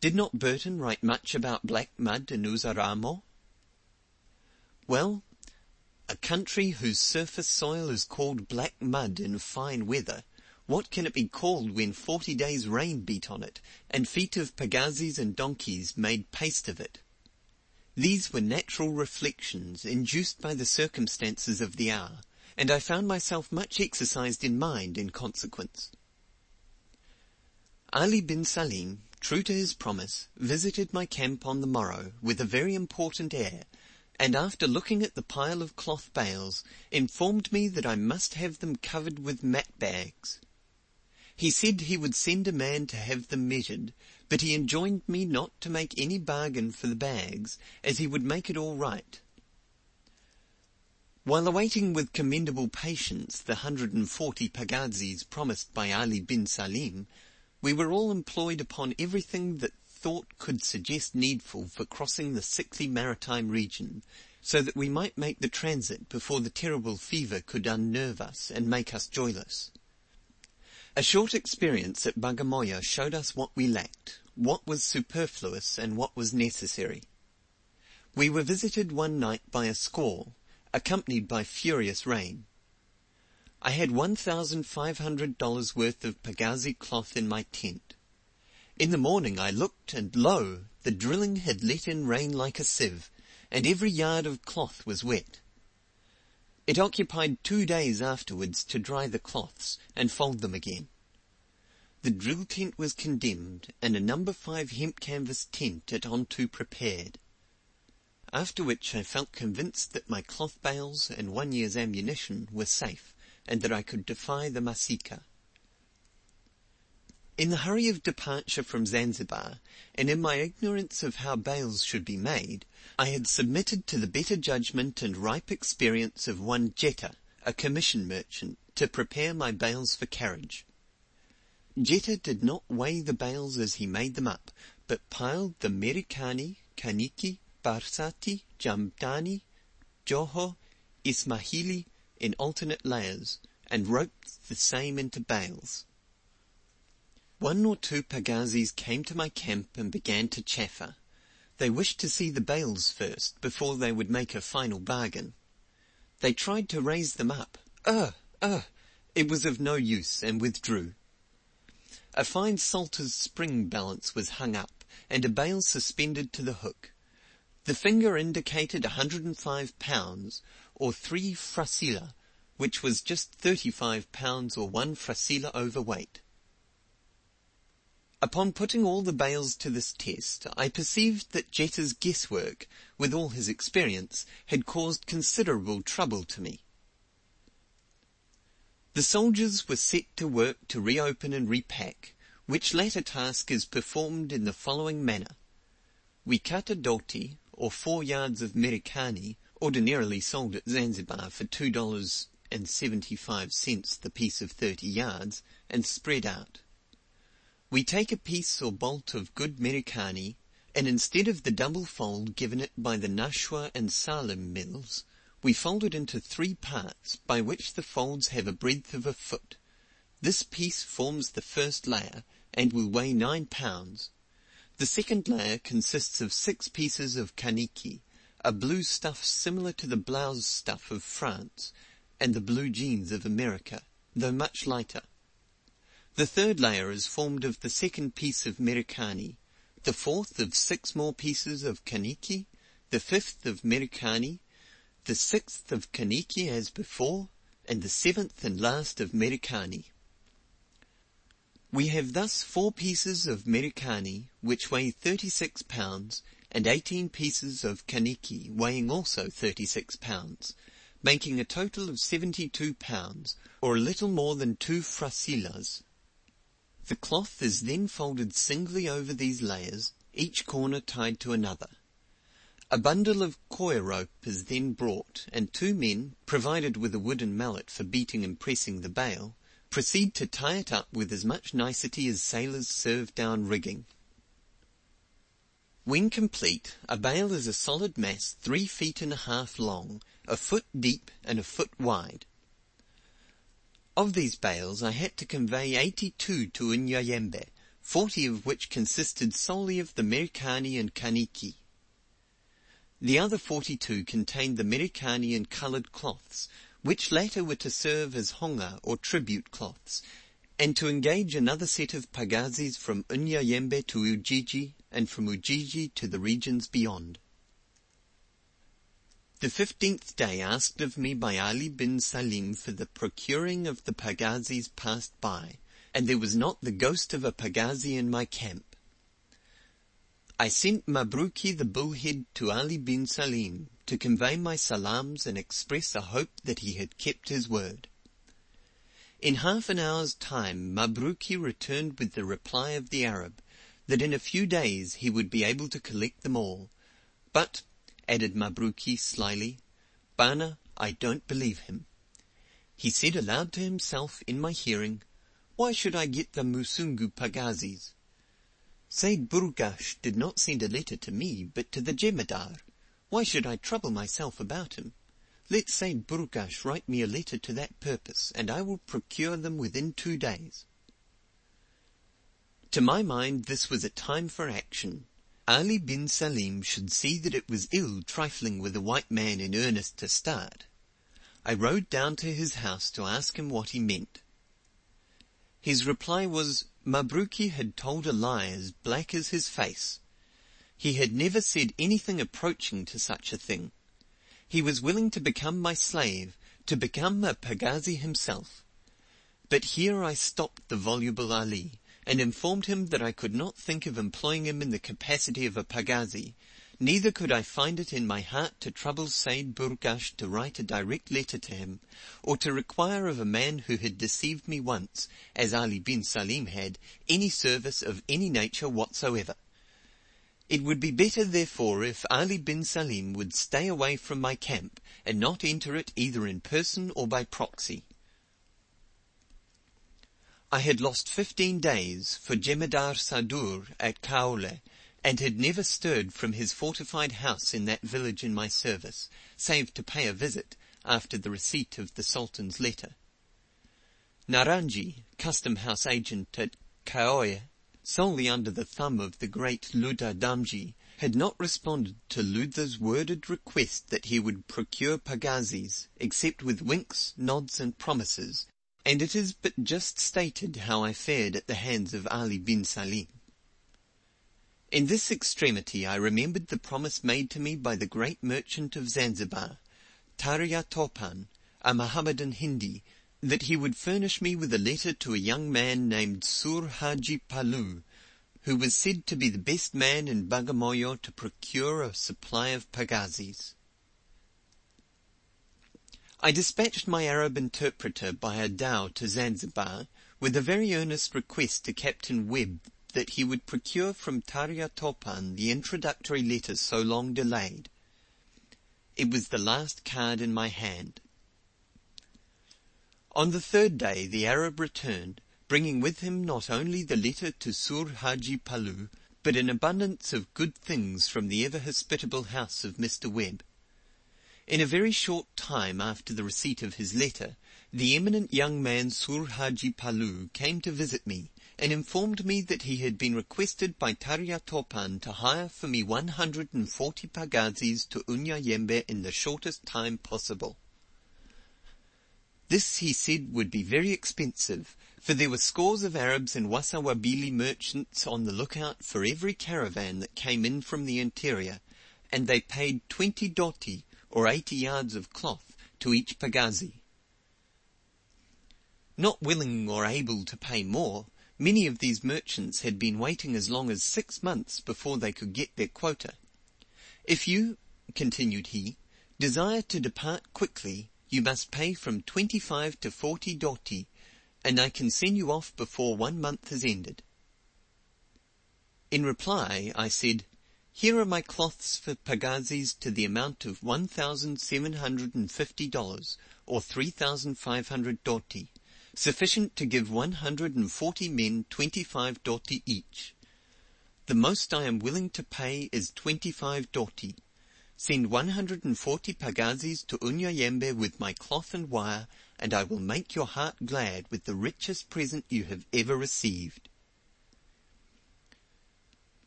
Did not Burton write much about black mud in Uzaramo? Well, a country whose surface soil is called black mud in fine weather, what can it be called when forty days rain beat on it, and feet of pagazis and donkeys made paste of it? These were natural reflections induced by the circumstances of the hour, and I found myself much exercised in mind in consequence. Ali bin Salim, true to his promise, visited my camp on the morrow with a very important air, and after looking at the pile of cloth bales, informed me that I must have them covered with mat bags. He said he would send a man to have them measured, but he enjoined me not to make any bargain for the bags, as he would make it all right. While awaiting with commendable patience the hundred and forty pagazis promised by Ali bin Salim, we were all employed upon everything that thought could suggest needful for crossing the sickly maritime region, so that we might make the transit before the terrible fever could unnerve us and make us joyless. A short experience at Bagamoyo showed us what we lacked, what was superfluous and what was necessary. We were visited one night by a squall, accompanied by furious rain. I had $1,500 worth of pagazi cloth in my tent. In the morning I looked, and lo! the drilling had let in rain like a sieve, and every yard of cloth was wet. It occupied two days afterwards to dry the cloths and fold them again. The drill tent was condemned, and a number five hemp canvas tent at Onto prepared. After which I felt convinced that my cloth bales and one year's ammunition were safe, and that I could defy the Masika. In the hurry of departure from Zanzibar, and in my ignorance of how bales should be made, I had submitted to the better judgment and ripe experience of one Jetta, a commission merchant, to prepare my bales for carriage. Jetta did not weigh the bales as he made them up, but piled the Merikani, Kaniki, Barsati, Jamdani, Joho, Ismahili in alternate layers, and roped the same into bales. One or two pagazis came to my camp and began to chaffer. They wished to see the bales first, before they would make a final bargain. They tried to raise them up. Ugh! Ugh! It was of no use, and withdrew. A fine salter's spring balance was hung up, and a bale suspended to the hook. The finger indicated a hundred and five pounds, or three frasila, which was just thirty-five pounds or one frasila overweight. Upon putting all the bales to this test, I perceived that Jetta's guesswork, with all his experience, had caused considerable trouble to me. The soldiers were set to work to reopen and repack, which latter task is performed in the following manner. We cut a doti, or four yards of Merikani, ordinarily sold at Zanzibar for two dollars and seventy-five cents the piece of thirty yards, and spread out. We take a piece or bolt of good Merikani, and instead of the double fold given it by the Nashua and Salem mills, we fold it into three parts, by which the folds have a breadth of a foot. This piece forms the first layer, and will weigh nine pounds. The second layer consists of six pieces of kaniki, a blue stuff similar to the blouse stuff of France, and the blue jeans of America, though much lighter. The third layer is formed of the second piece of Merikani, the fourth of six more pieces of Kaniki, the fifth of Merikani, the sixth of Kaniki as before, and the seventh and last of Merikani. We have thus four pieces of Merikani, which weigh 36 pounds, and 18 pieces of Kaniki, weighing also 36 pounds, making a total of 72 pounds, or a little more than two frasilas. The cloth is then folded singly over these layers, each corner tied to another. A bundle of coir rope is then brought, and two men, provided with a wooden mallet for beating and pressing the bale, proceed to tie it up with as much nicety as sailors serve down rigging. When complete, a bale is a solid mass three feet and a half long, a foot deep and a foot wide. Of these bales I had to convey 82 to Unyanyembe, 40 of which consisted solely of the Merikani and Kaniki. The other 42 contained the Merikani and coloured cloths, which latter were to serve as honga or tribute cloths, and to engage another set of pagazis from Unyanyembe to Ujiji and from Ujiji to the regions beyond. The fifteenth day asked of me by Ali bin Salim for the procuring of the pagazis passed by, and there was not the ghost of a pagazi in my camp. I sent Mabruki the bullhead to Ali bin Salim to convey my salams and express a hope that he had kept his word. In half an hour's time Mabruki returned with the reply of the Arab, that in a few days he would be able to collect them all, but added Mabruki slyly. Bana, I don't believe him. He said aloud to himself in my hearing, Why should I get the Musungu pagazis? Said Burghash did not send a letter to me, but to the Jemadar. Why should I trouble myself about him? Let Said Burghash write me a letter to that purpose, and I will procure them within two days. To my mind this was a time for action, Ali bin Salim should see that it was ill trifling with a white man in earnest to start. I rode down to his house to ask him what he meant. His reply was, Mabruki had told a lie as black as his face. He had never said anything approaching to such a thing. He was willing to become my slave, to become a pagazi himself. But here I stopped the voluble Ali, and informed him that I could not think of employing him in the capacity of a pagazi, neither could I find it in my heart to trouble Said Burghash to write a direct letter to him, or to require of a man who had deceived me once, as Ali bin Salim had, any service of any nature whatsoever. It would be better therefore if Ali bin Salim would stay away from my camp, and not enter it either in person or by proxy. I had lost fifteen days for Jemadar Sadur at Kaole, and had never stirred from his fortified house in that village in my service, save to pay a visit after the receipt of the Sultan's letter. Naranji, custom house agent at Kaole, solely under the thumb of the great Ludha Damji, had not responded to Ludha's worded request that he would procure pagazis, except with winks, nods, and promises, and it is but just stated how I fared at the hands of Ali bin Salim. In this extremity I remembered the promise made to me by the great merchant of Zanzibar, Tarya Topan, a Mohammedan Hindi, that he would furnish me with a letter to a young man named Sur Haji Palu, who was said to be the best man in Bagamoyo to procure a supply of pagazis. I dispatched my Arab interpreter by a dhow to Zanzibar, with a very earnest request to Captain Webb that he would procure from Tarya Topan the introductory letters so long delayed. It was the last card in my hand. On the third day the Arab returned, bringing with him not only the letter to Sur Haji Palu, but an abundance of good things from the ever hospitable house of Mr. Webb. In a very short time after the receipt of his letter, the eminent young man Sur Haji Palu came to visit me, and informed me that he had been requested by Tarya Topan to hire for me one hundred and forty pagazis to Unyanyembe in the shortest time possible. This, he said, would be very expensive, for there were scores of Arabs and Wasawahili merchants on the lookout for every caravan that came in from the interior, and they paid twenty doti, or eighty yards of cloth, to each pagazi. Not willing or able to pay more, many of these merchants had been waiting as long as six months before they could get their quota. If you, continued he, desire to depart quickly, you must pay from twenty-five to forty doti, and I can send you off before one month has ended. In reply, I said, Here are my cloths for pagazis to the amount of one thousand seven hundred and fifty dollars, or three thousand five hundred doti, sufficient to give one hundred and forty men twenty-five doti each. The most I am willing to pay is twenty-five doti. Send 140 pagazis to Unyanyembe with my cloth and wire, and I will make your heart glad with the richest present you have ever received.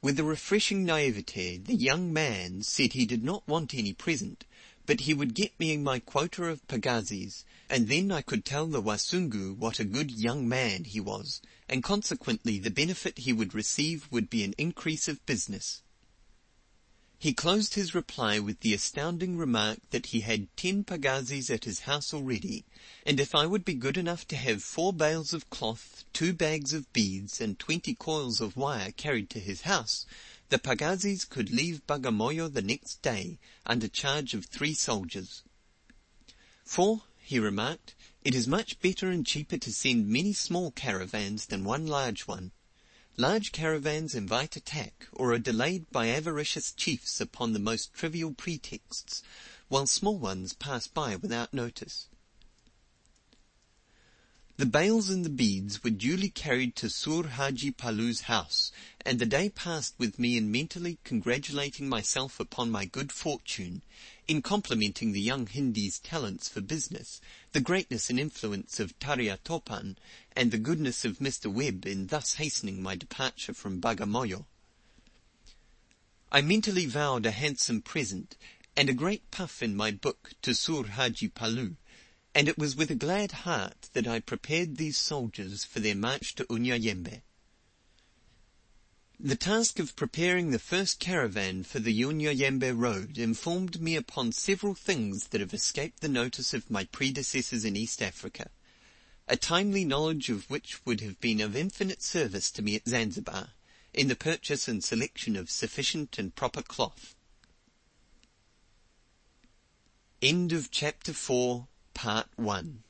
With a refreshing naivete, the young man said he did not want any present, but he would get me my quota of pagazis, and then I could tell the Wasungu what a good young man he was, and consequently the benefit he would receive would be an increase of business. He closed his reply with the astounding remark that he had ten pagazis at his house already, and if I would be good enough to have four bales of cloth, two bags of beads, and twenty coils of wire carried to his house, the pagazis could leave Bagamoyo the next day, under charge of three soldiers. For, he remarked, it is much better and cheaper to send many small caravans than one large one. Large caravans invite attack, or are delayed by avaricious chiefs upon the most trivial pretexts, while small ones pass by without notice. The bales and the beads were duly carried to Sur Haji Palu's house, and the day passed with me in mentally congratulating myself upon my good fortune, in complimenting the young Hindi's talents for business, the greatness and influence of Tarya Topan, and the goodness of Mr. Webb in thus hastening my departure from Bagamoyo. I mentally vowed a handsome present, and a great puff in my book to Sur Haji Palu, and it was with a glad heart that I prepared these soldiers for their march to Unyanyembe. The task of preparing the first caravan for the Unyanyembe road informed me upon several things that have escaped the notice of my predecessors in East Africa, a timely knowledge of which would have been of infinite service to me at Zanzibar, in the purchase and selection of sufficient and proper cloth. End of chapter 4 Part 1